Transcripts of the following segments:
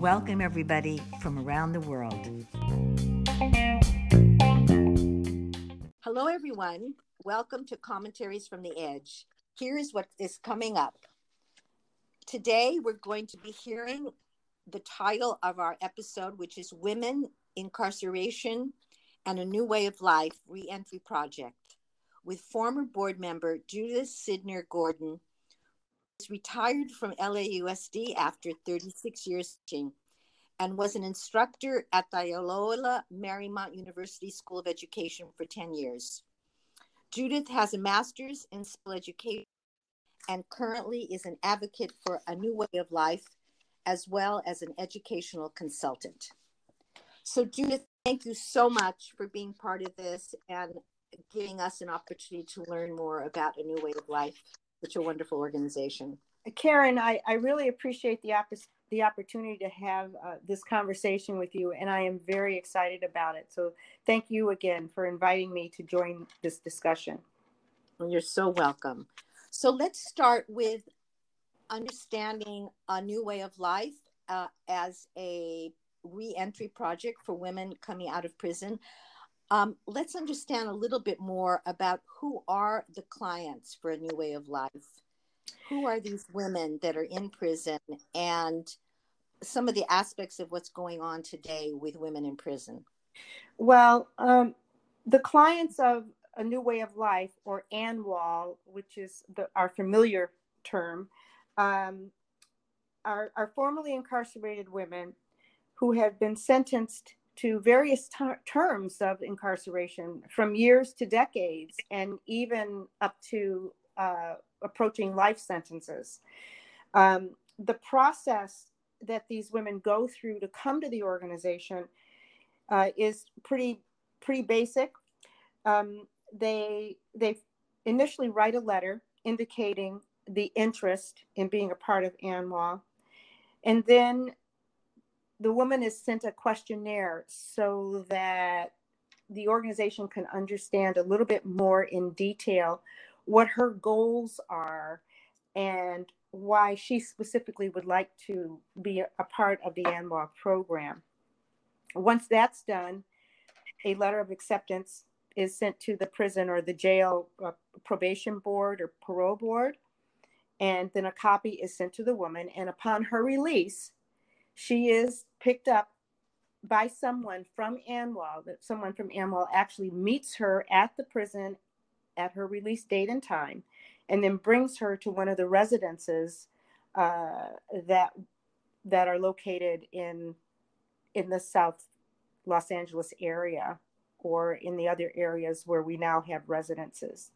Welcome, everybody from around the world. Hello, everyone. Welcome to Commentaries from the Edge. Here is what is coming up. Today, we're going to be hearing the title of our episode, which is Women, Incarceration, and a New Way of Life Reentry Project, with former board member Judith Sidner Gordon, retired from LAUSD after 36 years teaching and was an instructor at the Loyola Marymount University School of Education for 10 years. Judith has a master's in civil education and currently is an advocate for a new way of life as well as an educational consultant. So, Judith, thank you so much for being part of this and giving us an opportunity to learn more about a new way of life. Such a wonderful organization. Karen, I, I really appreciate the opportunity the opportunity to have uh, this conversation with you, and I am very excited about it. So, thank you again for inviting me to join this discussion. Well, you're so welcome. So, let's start with understanding a new way of life uh, as a reentry project for women coming out of prison. Um, let's understand a little bit more about who are the clients for a new way of life who are these women that are in prison and some of the aspects of what's going on today with women in prison? Well, um, the clients of A New Way of Life, or ANWOL, which is the, our familiar term, um, are, are formerly incarcerated women who have been sentenced to various ter- terms of incarceration from years to decades and even up to uh, approaching life sentences. Um, the process that these women go through to come to the organization uh, is pretty pretty basic. Um, they they initially write a letter indicating the interest in being a part of ANWA, and then the woman is sent a questionnaire so that the organization can understand a little bit more in detail what her goals are and why she specifically would like to be a part of the ANWA program. Once that's done, a letter of acceptance is sent to the prison or the jail uh, probation board or parole board, and then a copy is sent to the woman. And upon her release, she is picked up by someone from ANWA. That someone from ANWA actually meets her at the prison at her release date and time, and then brings her to one of the residences uh, that that are located in in the South Los Angeles area or in the other areas where we now have residences.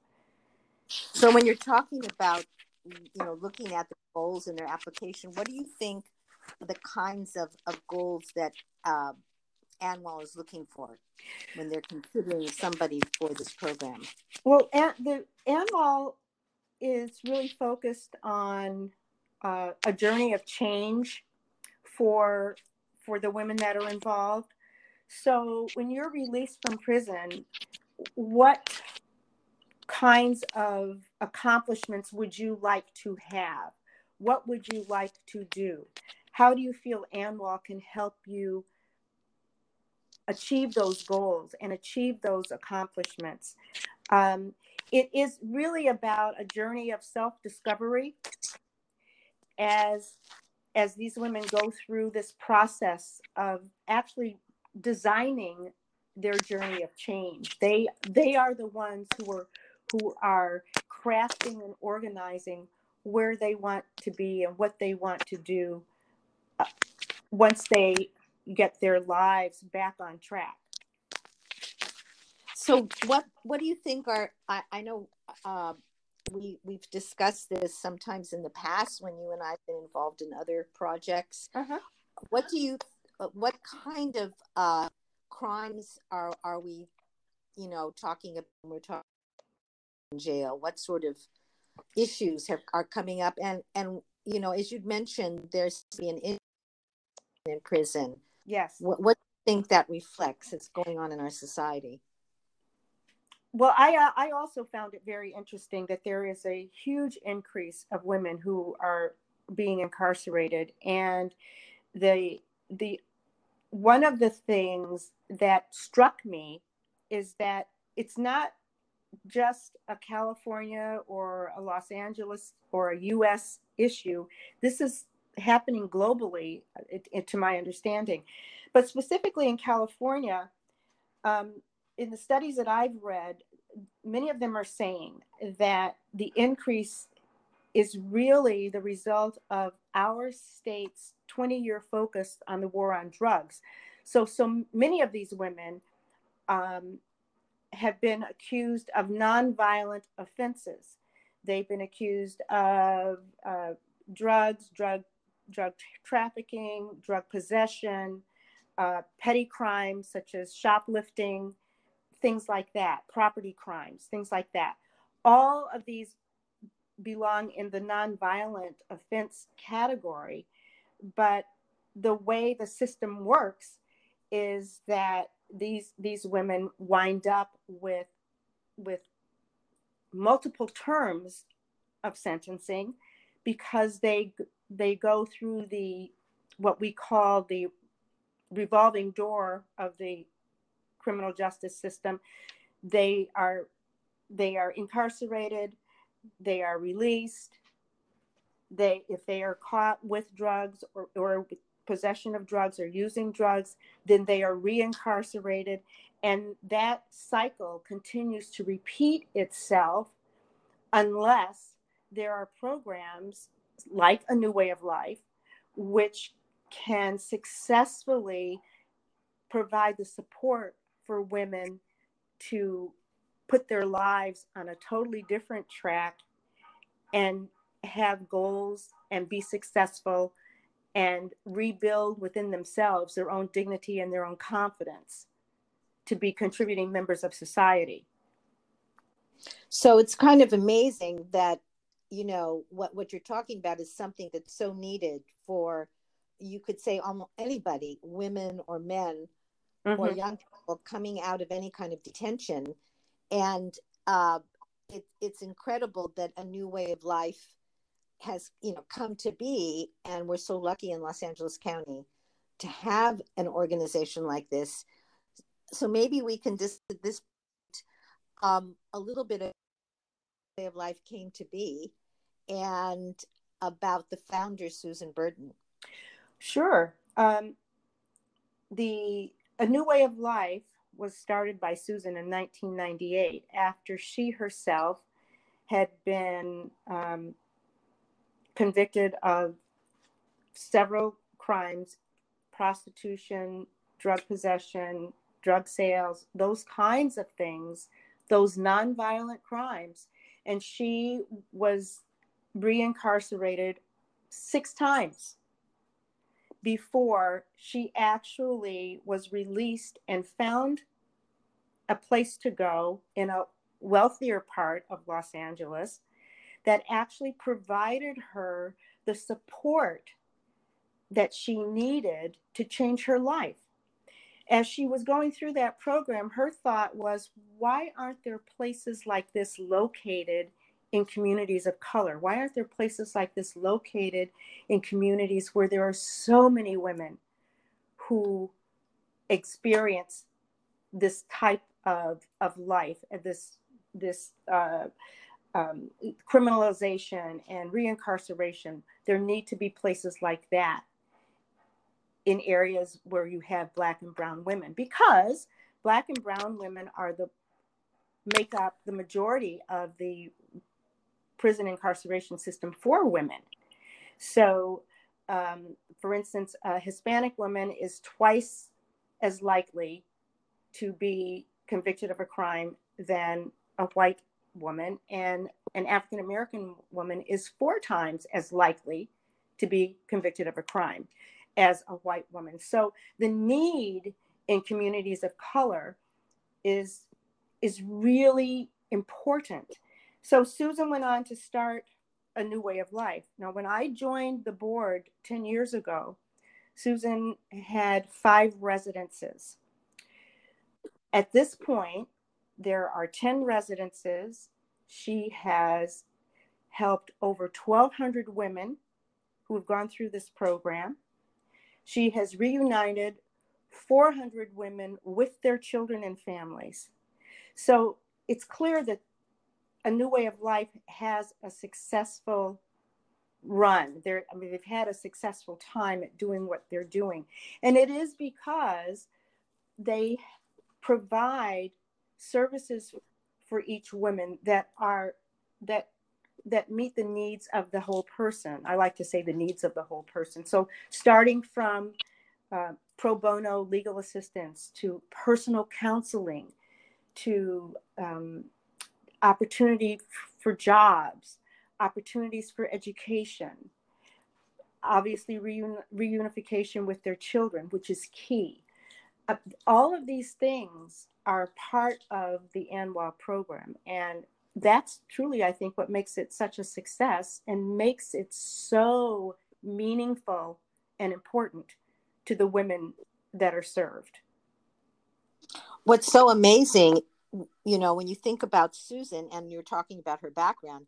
So when you're talking about you know looking at the goals in their application, what do you think the kinds of, of goals that uh, is looking for when they're considering somebody for this program? Well, the ANWOL is really focused on uh, a journey of change for for the women that are involved. So, when you're released from prison, what kinds of accomplishments would you like to have? What would you like to do? How do you feel ANWOL can help you achieve those goals and achieve those accomplishments. Um, it is really about a journey of self discovery as as these women go through this process of actually designing their journey of change they they are the ones who are who are crafting and organizing where they want to be and what they want to do uh, once they get their lives back on track. So what what do you think are I, I know uh, we we've discussed this sometimes in the past when you and I've been involved in other projects. Uh-huh. What do you uh, what kind of uh, crimes are are we you know talking about when we're talking in jail? What sort of issues have are coming up and and you know as you'd mentioned there's been in, in prison Yes. What, what do you think that reflects that's going on in our society? well, I uh, I also found it very interesting that there is a huge increase of women who are being incarcerated, and the the one of the things that struck me is that it's not just a California or a Los Angeles or a U.S. issue. This is happening globally, it, it, to my understanding, but specifically in California. Um, in the studies that I've read, many of them are saying that the increase is really the result of our state's 20 year focus on the war on drugs. So, so many of these women um, have been accused of nonviolent offenses. They've been accused of uh, drugs, drug, drug trafficking, drug possession, uh, petty crimes such as shoplifting, things like that, property crimes, things like that. All of these belong in the nonviolent offense category, but the way the system works is that these these women wind up with with multiple terms of sentencing because they they go through the what we call the revolving door of the criminal justice system. They are they are incarcerated, they are released. They if they are caught with drugs or, or possession of drugs or using drugs, then they are reincarcerated. And that cycle continues to repeat itself unless there are programs like A New Way of Life, which can successfully provide the support for women to put their lives on a totally different track and have goals and be successful and rebuild within themselves their own dignity and their own confidence to be contributing members of society. So it's kind of amazing that you know what what you're talking about is something that's so needed for you could say almost anybody, women or men mm-hmm. or young people coming out of any kind of detention. And uh, it, it's incredible that a new way of life has you know come to be and we're so lucky in los angeles county to have an organization like this so maybe we can just at this um, a little bit of way of life came to be and about the founder susan burton sure. Um, the a New Way of Life was started by Susan in 1998 after she herself had been um, convicted of several crimes prostitution, drug possession, drug sales, those kinds of things, those nonviolent crimes. And she was reincarcerated six times before she actually was released and found a place to go in a wealthier part of Los Angeles that actually provided her the support that she needed to change her life. As she was going through that program, her thought was, why aren't there places like this located in communities of color? Why aren't there places like this located in communities where there are so many women who experience this type of, of life and this this uh, um, criminalization and reincarceration? There need to be places like that in areas where you have black and brown women because black and brown women are the make up the majority of the prison incarceration system for women. So, um, for instance, a Hispanic woman is twice as likely to be convicted of a crime than a white woman, and an African American woman is four times as likely to be convicted of a crime as a white woman. So the need in communities of color is is really important so Susan went on to start a new way of life. Now, when I joined the board 10 years ago, Susan had five residences. At this point, there are 10 residences. She has helped over 1,200 women who have gone through this program. She has reunited 400 women with their children and families. So it's clear that a new way of life has a successful run. They're, I mean, they've had a successful time at doing what they're doing. And it is because they provide services for each woman that are that that meet the needs of the whole person. I like to say the needs of the whole person. So starting from uh, pro bono legal assistance to personal counseling to um, opportunity for jobs, opportunities for education, obviously reun- reunification with their children, which is key. Uh, all of these things are part of the ANWOL program. And that's truly, I think, what makes it such a success and makes it so meaningful and important to the women that are served. What's so amazing you know, when you think about Susan and you're talking about her background,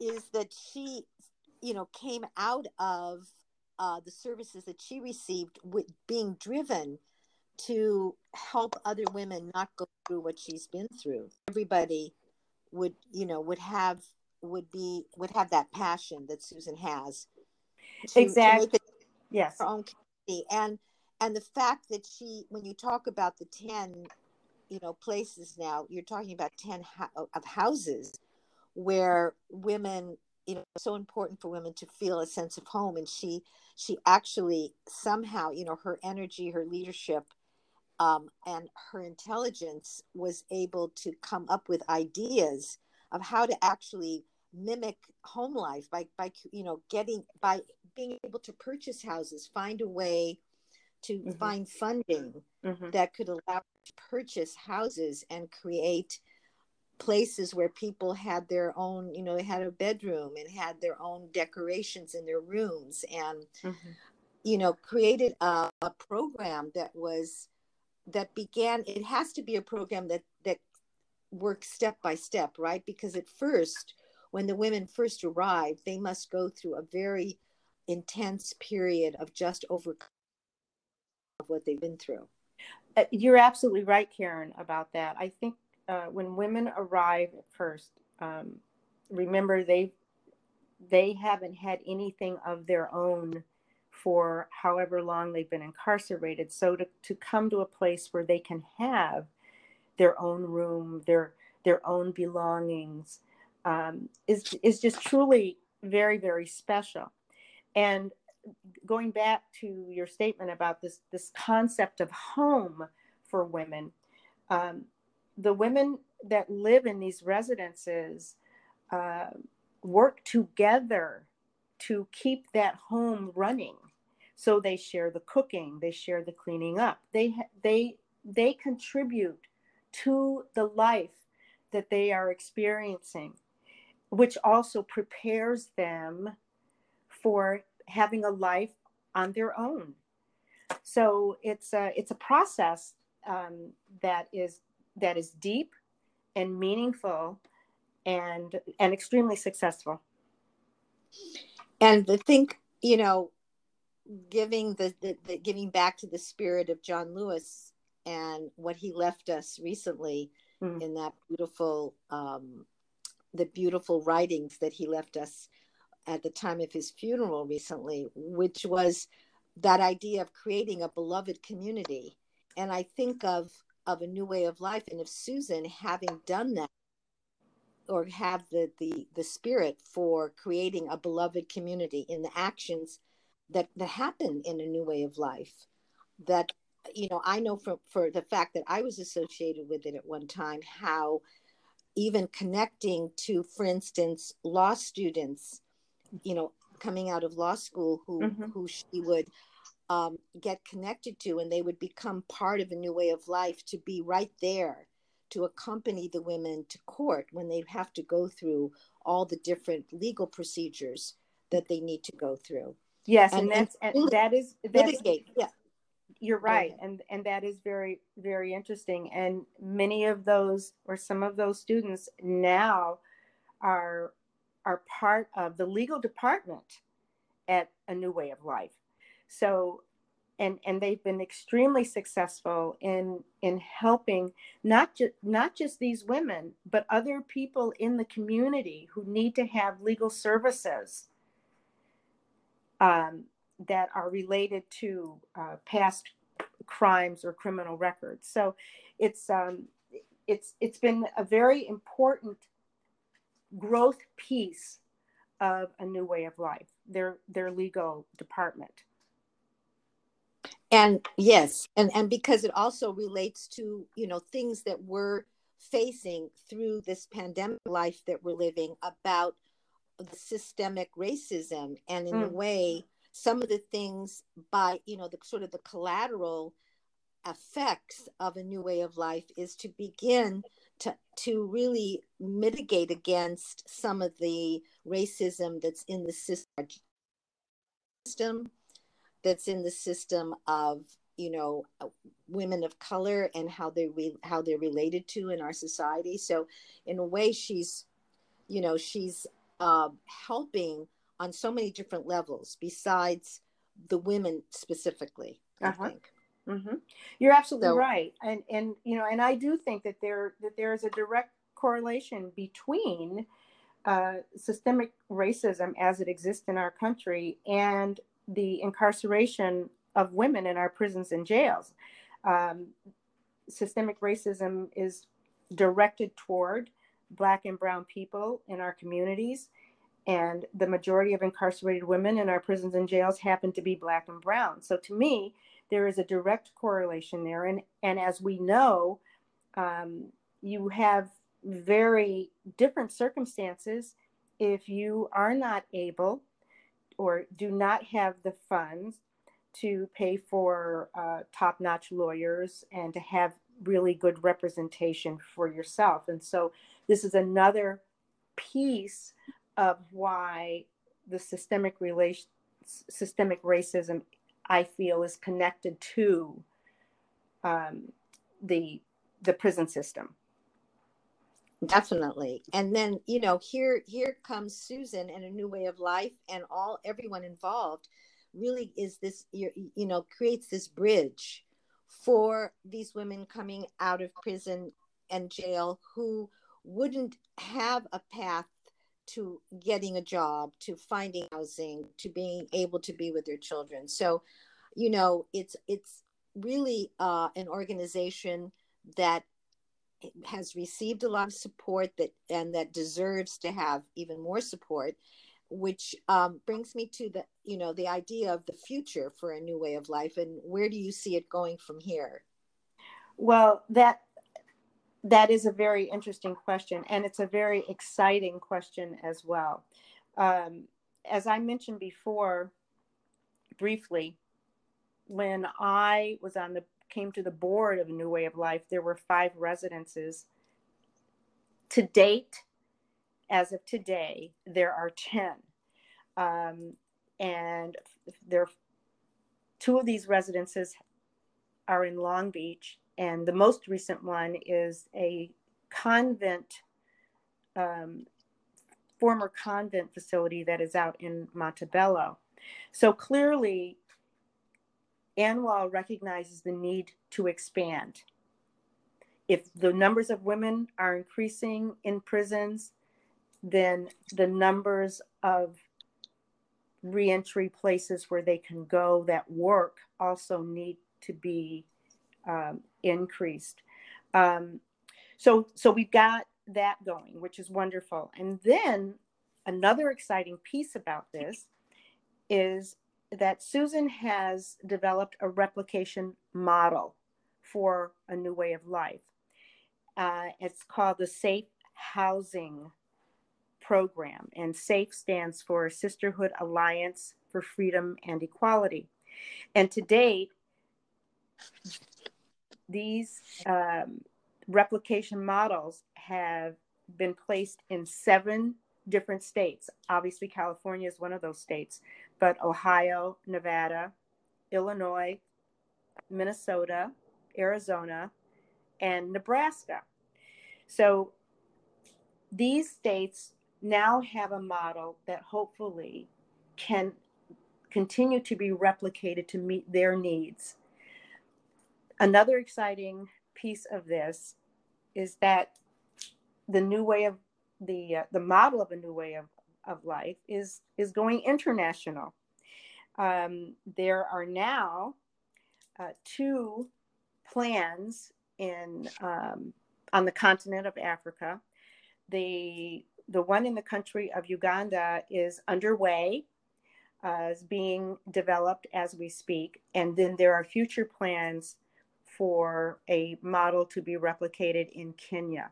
is that she, you know, came out of uh, the services that she received with being driven to help other women not go through what she's been through. Everybody would, you know, would have would be would have that passion that Susan has. To, exactly. To yes. Her own community and and the fact that she, when you talk about the ten you know places now you're talking about 10 ho- of houses where women you know so important for women to feel a sense of home and she she actually somehow you know her energy her leadership um, and her intelligence was able to come up with ideas of how to actually mimic home life by by you know getting by being able to purchase houses find a way to mm-hmm. find funding mm-hmm. that could allow to purchase houses and create places where people had their own you know they had a bedroom and had their own decorations in their rooms and mm-hmm. you know created a, a program that was that began it has to be a program that that works step by step right because at first when the women first arrive they must go through a very intense period of just overcoming of what they've been through. Uh, you're absolutely right, Karen, about that. I think uh, when women arrive at first, um, remember they they haven't had anything of their own for however long they've been incarcerated. So to, to come to a place where they can have their own room, their their own belongings, um, is is just truly very very special. And going back to your statement about this this concept of home for women, um, the women that live in these residences uh, work together to keep that home running. So they share the cooking, they share the cleaning up. They they they contribute to the life that they are experiencing, which also prepares them for having a life on their own. So it's a it's a process um, that is that is deep and meaningful and and extremely successful. And the think you know, giving the, the, the giving back to the spirit of John Lewis and what he left us recently mm. in that beautiful um, the beautiful writings that he left us at the time of his funeral recently, which was that idea of creating a beloved community. And I think of of a new way of life, and of Susan having done that, or have the the the spirit for creating a beloved community in the actions that that happen in a new way of life. That you know, I know for for the fact that I was associated with it at one time, how even connecting to, for instance, law students you know coming out of law school who mm-hmm. who she would um, get connected to and they would become part of a new way of life to be right there to accompany the women to court when they have to go through all the different legal procedures that they need to go through. Yes and, and that's and that is mitigate yeah. You're right and and that is very very interesting and many of those or some of those students now are are part of the legal department at a new way of life. So and and they've been extremely successful in in helping not just not just these women but other people in the community who need to have legal services um, that are related to uh, past crimes or criminal records. So it's um, it's it's been a very important growth piece of a new way of life. Their their legal department. And yes, and and because it also relates to you know things that we're facing through this pandemic life that we're living about the systemic racism and in mm. a way some of the things by you know the sort of the collateral effects of a new way of life is to begin to to really mitigate against some of the racism that's in the system that's in the system of you know uh, women of color and how they re, how they're related to in our society so in a way she's you know she's uh, helping on so many different levels besides the women specifically uh-huh. i think mm-hmm. you're absolutely so, right and and you know and i do think that there that there is a direct correlation between uh, systemic racism as it exists in our country and the incarceration of women in our prisons and jails. Um, systemic racism is directed toward black and brown people in our communities and the majority of incarcerated women in our prisons and jails happen to be black and brown. So to me there is a direct correlation there and and as we know um, you have very different circumstances if you are not able or do not have the funds to pay for uh, top-notch lawyers and to have really good representation for yourself and so this is another piece of why the systemic relation systemic racism I feel is connected to um, the the prison system. Definitely, and then you know here here comes Susan and a new way of life, and all everyone involved really is this you, know creates this bridge for these women coming out of prison and jail who wouldn't have a path to getting a job to finding housing to being able to be with their children. So you know it's it's really uh, an organization that has received a lot of support that and that deserves to have even more support which um, brings me to the you know the idea of the future for a new way of life and where do you see it going from here well that that is a very interesting question, and it's a very exciting question as well. Um, as I mentioned before, briefly, when I was on the came to the board of New Way of Life, there were five residences. To date, as of today, there are ten, um, and there two of these residences are in Long Beach, and the most recent one is a convent, um, former convent facility that is out in Montebello. So clearly, ANWOL recognizes the need to expand. If the numbers of women are increasing in prisons, then the numbers of reentry places where they can go that work also need to be um, increased. Um, so, so we've got that going, which is wonderful. And then another exciting piece about this is that Susan has developed a replication model for a new way of life. Uh, it's called the Safe Housing Program, and SAFE stands for Sisterhood Alliance for Freedom and Equality. And to date, these um, replication models have been placed in seven different states. Obviously, California is one of those states, but Ohio, Nevada, Illinois, Minnesota, Arizona, and Nebraska. So these states now have a model that hopefully can continue to be replicated to meet their needs. Another exciting piece of this is that the new way of the uh, the model of a new way of, of life is is going international. Um, there are now uh, two plans in um, on the continent of Africa. The the one in the country of Uganda is underway, uh, is being developed as we speak, and then there are future plans for a model to be replicated in Kenya.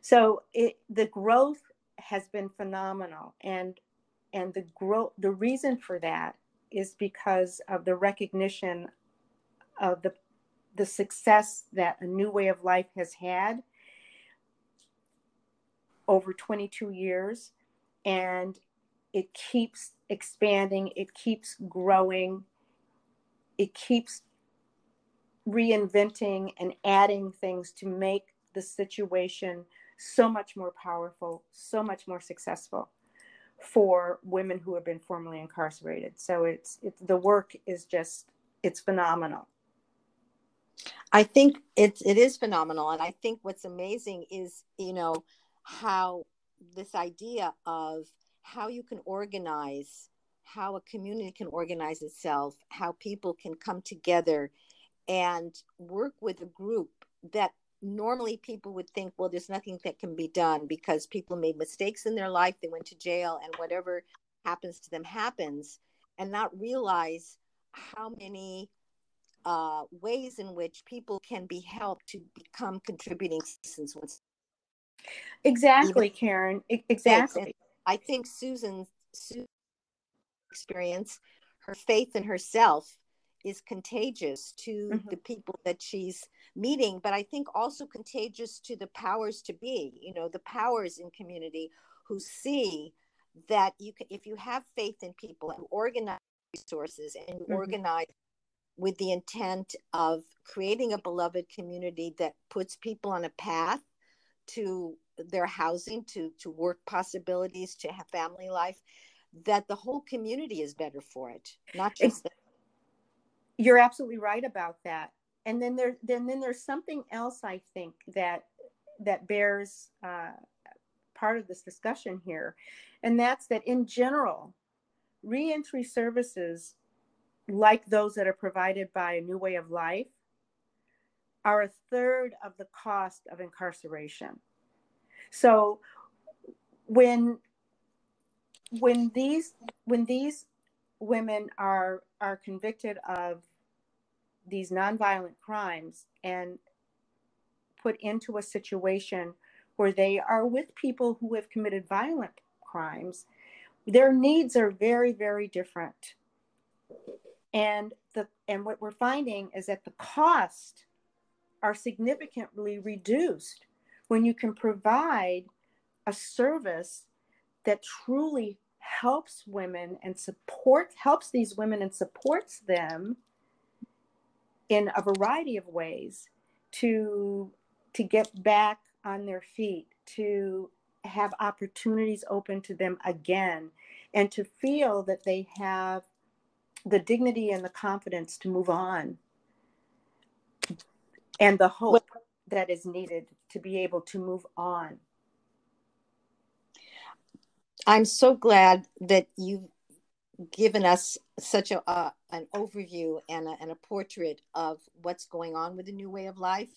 So it, the growth has been phenomenal, and and the growth the reason for that is because of the recognition of the the success that a new way of life has had over 22 years. And it keeps expanding it keeps growing it keeps reinventing and adding things to make the situation so much more powerful so much more successful for women who have been formerly incarcerated. So it's it's the work is just it's phenomenal. I think it's it is phenomenal, and I think what's amazing is you know how this idea of how you can organize, how a community can organize itself, how people can come together and work with a group that normally people would think, well, there's nothing that can be done because people made mistakes in their life, they went to jail, and whatever happens to them happens, and not realize how many uh, ways in which people can be helped to become contributing citizens. Exactly, Even, Karen. Exactly. I think Susan's, Susan's experience, her faith in herself, is contagious to mm-hmm. the people that she's meeting, but I think also contagious to the powers to be. You know, the powers in community who see that you can, if you have faith in people and organize resources and mm-hmm. organize with the intent of creating a beloved community that puts people on a path to their housing to to work possibilities to have family life that the whole community is better for it not just you're absolutely right about that and then there then then there's something else i think that that bears uh, part of this discussion here and that's that in general reentry services like those that are provided by a new way of life, are a third of the cost of incarceration. So when when these when these women are are convicted of these nonviolent crimes and put into a situation where they are with people who have committed violent crimes, their needs are very, very different. And the and what we're finding is that the costs are significantly reduced when you can provide a service that truly helps women and support helps these women and supports them in a variety of ways to to get back on their feet to have opportunities open to them again and to feel that they have the dignity and the confidence to move on and the hope that is needed to be able to move on. I'm so glad that you've given us such a uh, an overview and a, and a portrait of what's going on with the new way of life.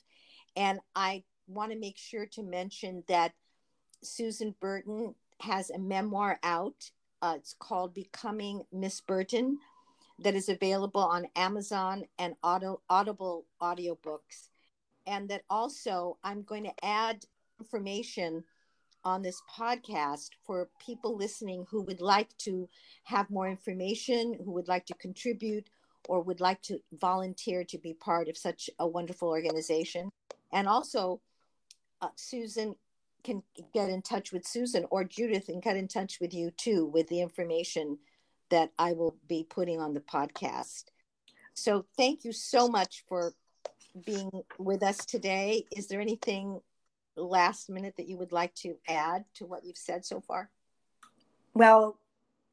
And I want to make sure to mention that Susan Burton has a memoir out. Uh, it's called Becoming Miss Burton that is available on Amazon and Auto, Audible audiobooks. And that also I'm going to add information on this podcast for people listening who would like to have more information, who would like to contribute, or would like to volunteer to be part of such a wonderful organization. And also, uh, Susan can get in touch with Susan or Judith and get in touch with you too with the information that I will be putting on the podcast. So thank you so much for being with us today. Is there anything last minute that you would like to add to what you've said so far? Well,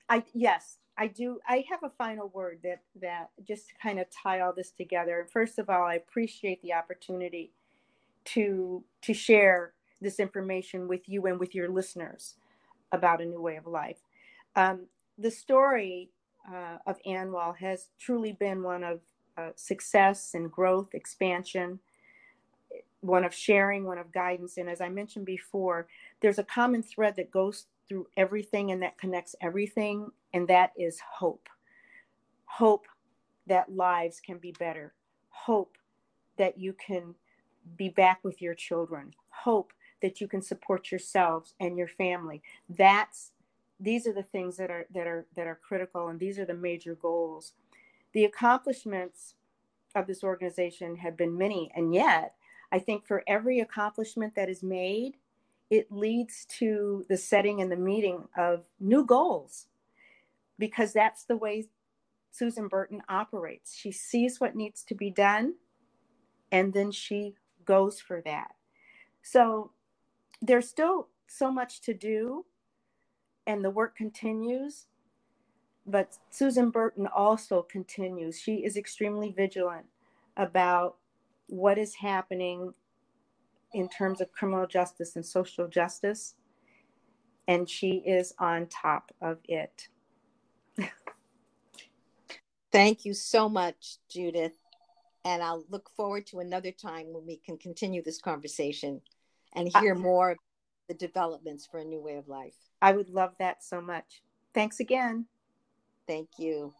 I yes, I do. I have a final word that that just to kind of tie all this together. First of all, I appreciate the opportunity to to share this information with you and with your listeners about a new way of life. Um, the story uh, of ANWOL has truly been one of uh, success and growth, expansion, one of sharing, one of guidance. And as I mentioned before, there's a common thread that goes through everything and that connects everything, and that is hope. Hope that lives can be better. Hope that you can be back with your children. Hope that you can support yourselves and your family. That's these are the things that are that are that are critical and these are the major goals. The accomplishments of this organization have been many and yet I think for every accomplishment that is made, it leads to the setting and the meeting of new goals because that's the way Susan Burton operates. She sees what needs to be done and then she goes for that. So there's still so much to do and the work continues. But Susan Burton also continues. She is extremely vigilant about what is happening in terms of criminal justice and social justice. And she is on top of it. Thank you so much, Judith. And I'll look forward to another time when we can continue this conversation and hear more of the developments for a new way of life. I would love that so much. Thanks again. Thank you.